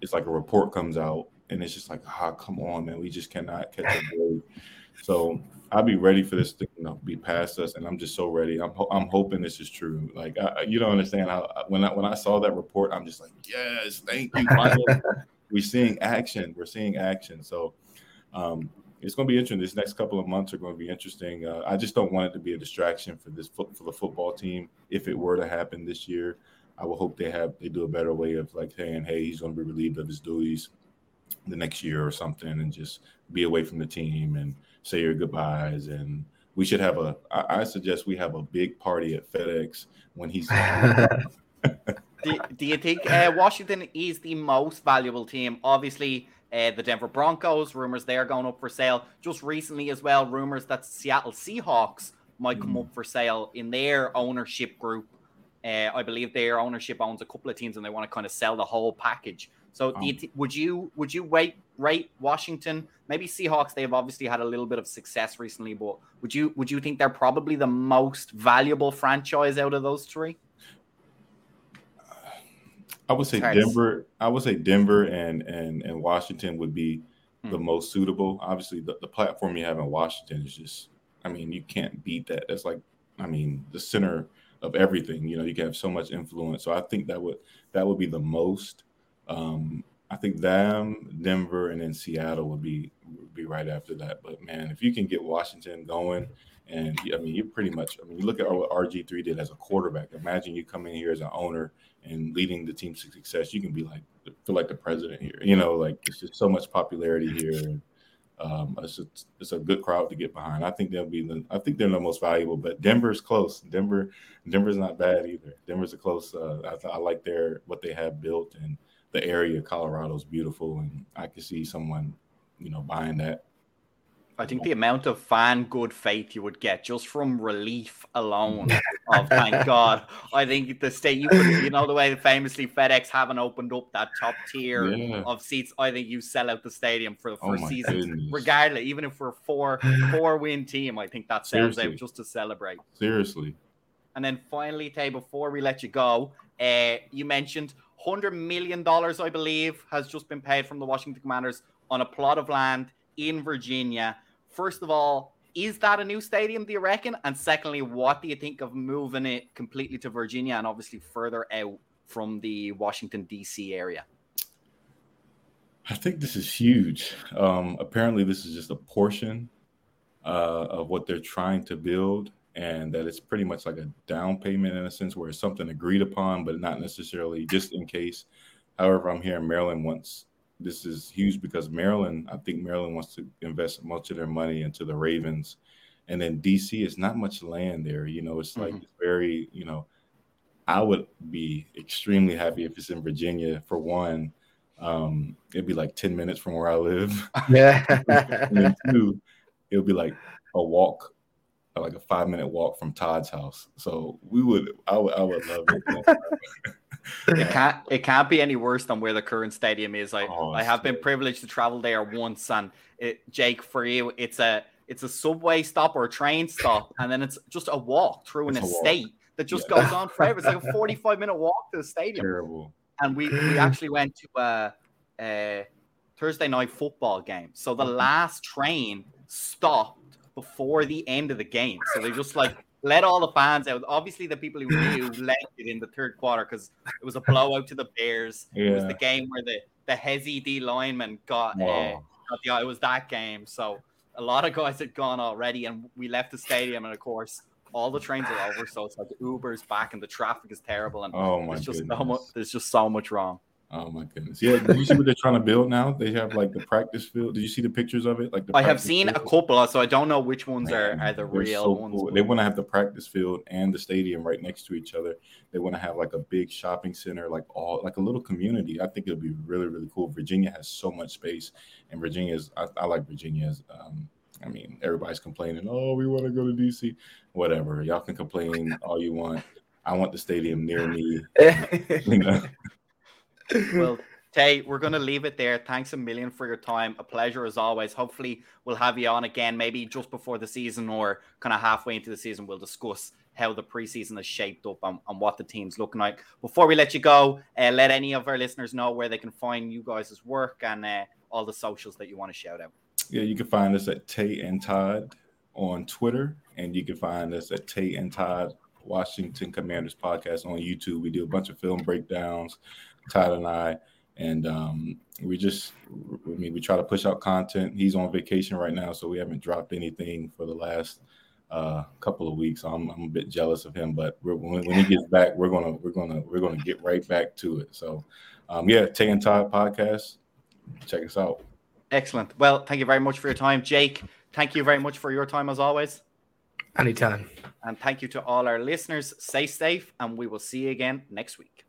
it's like a report comes out and it's just like, ah, oh, come on, man, we just cannot catch a break. [laughs] So I'll be ready for this to you know, be past us, and I'm just so ready. I'm I'm hoping this is true. Like I, you don't understand how when I when I saw that report, I'm just like, yes, thank you. [laughs] we're seeing action. We're seeing action. So um, it's going to be interesting. This next couple of months are going to be interesting. Uh, I just don't want it to be a distraction for this for the football team if it were to happen this year. I will hope they have they do a better way of like saying, hey, he's going to be relieved of his duties the next year or something, and just be away from the team and say your goodbyes. And we should have a. I, I suggest we have a big party at FedEx when he's. [laughs] [laughs] do, do, you think uh, Washington is the most valuable team? Obviously, uh, the Denver Broncos rumors they're going up for sale. Just recently as well, rumors that Seattle Seahawks might come mm. up for sale in their ownership group. Uh, I believe their ownership owns a couple of teams, and they want to kind of sell the whole package. So, you th- would you would you wait rate Washington? Maybe Seahawks. They've obviously had a little bit of success recently, but would you would you think they're probably the most valuable franchise out of those three? I would say Denver. I would say Denver and and and Washington would be hmm. the most suitable. Obviously, the, the platform you have in Washington is just. I mean, you can't beat that. That's like, I mean, the center of everything. You know, you can have so much influence. So I think that would that would be the most. Um, I think them, Denver, and then Seattle would be would be right after that. But man, if you can get Washington going, and I mean, you pretty much. I mean, you look at what RG three did as a quarterback. Imagine you come in here as an owner and leading the team to success. You can be like feel like the president here. You know, like it's just so much popularity here. Um, it's, a, it's a good crowd to get behind. I think they'll be the. I think they're the most valuable. But Denver's close. Denver, Denver's not bad either. Denver's a close. Uh, I, I, like their what they have built and the area. Colorado's beautiful, and I can see someone, you know, buying that I think the amount of fan good faith you would get just from relief alone [laughs] of thank God. I think the state you could, you know the way the famously FedEx haven't opened up that top tier yeah. of seats. I think you sell out the stadium for the first oh season, goodness. regardless. Even if we're a four [sighs] four win team, I think that sells Seriously. out just to celebrate. Seriously. And then finally, Tay, before we let you go, uh, you mentioned hundred million dollars, I believe, has just been paid from the Washington Commanders on a plot of land in Virginia. First of all, is that a new stadium, do you reckon? And secondly, what do you think of moving it completely to Virginia and obviously further out from the Washington, D.C. area? I think this is huge. Um, apparently, this is just a portion uh, of what they're trying to build, and that it's pretty much like a down payment in a sense where it's something agreed upon, but not necessarily just in case. However, I'm hearing Maryland wants this is huge because Maryland, I think Maryland wants to invest much of their money into the Ravens. And then DC is not much land there. You know, it's like mm-hmm. it's very, you know, I would be extremely happy if it's in Virginia for one. Um, it'd be like 10 minutes from where I live. [laughs] Yeah. and then two, it would be like a walk, like a five minute walk from Todd's house. So we would, I would, I would love it. [laughs] it can't it can't be any worse than where the current stadium is. I oh, I have been privileged to travel there once, and it, Jake, for you, it's a it's a subway stop or a train stop, and then it's just a walk through an estate walk. that just yeah. goes on forever. It's like a [laughs] forty five minute walk to the stadium. Terrible. And we we actually went to a, a Thursday night football game, so the mm-hmm. last train stopped before the end of the game. So they just like let all the fans out. Obviously, the people who knew [laughs] left it in the third quarter because it was a blowout to the Bears. Yeah. It was the game where the the Hezzy D lineman got, uh, got the. It was that game. So a lot of guys had gone already, and we left the stadium, and of course, all the trains are over, so it's like Uber's back and the traffic is terrible, and oh my there's just goodness. so much. There's just so much wrong. Oh my goodness! Yeah, did you see what they're trying to build now? They have like the practice field. Did you see the pictures of it? Like the I have seen field? a couple, so I don't know which ones Man, are, are the real so ones. Cool. They want to have the practice field and the stadium right next to each other. They want to have like a big shopping center, like all like a little community. I think it'll be really really cool. Virginia has so much space, and Virginia's I, I like Virginia's. Um, I mean, everybody's complaining. Oh, we want to go to DC. Whatever, y'all can complain all you want. I want the stadium near me. [laughs] you know? Well, Tay, we're going to leave it there. Thanks a million for your time. A pleasure as always. Hopefully, we'll have you on again, maybe just before the season or kind of halfway into the season. We'll discuss how the preseason is shaped up and, and what the team's looking like. Before we let you go, uh, let any of our listeners know where they can find you guys' work and uh, all the socials that you want to shout out. Yeah, you can find us at Tay and Todd on Twitter, and you can find us at Tay and Todd Washington Commanders podcast on YouTube. We do a bunch of film breakdowns, Todd and I, and um, we just, I mean, we try to push out content. He's on vacation right now, so we haven't dropped anything for the last uh, couple of weeks. I'm, I'm a bit jealous of him, but when, when, he gets back, we're gonna we're gonna we're gonna get right back to it. So, um, yeah, Tay and Todd podcast. Check us out. Excellent. Well, thank you very much for your time, Jake. Thank you very much for your time as always. Anytime. And thank you to all our listeners. Stay safe, and we will see you again next week.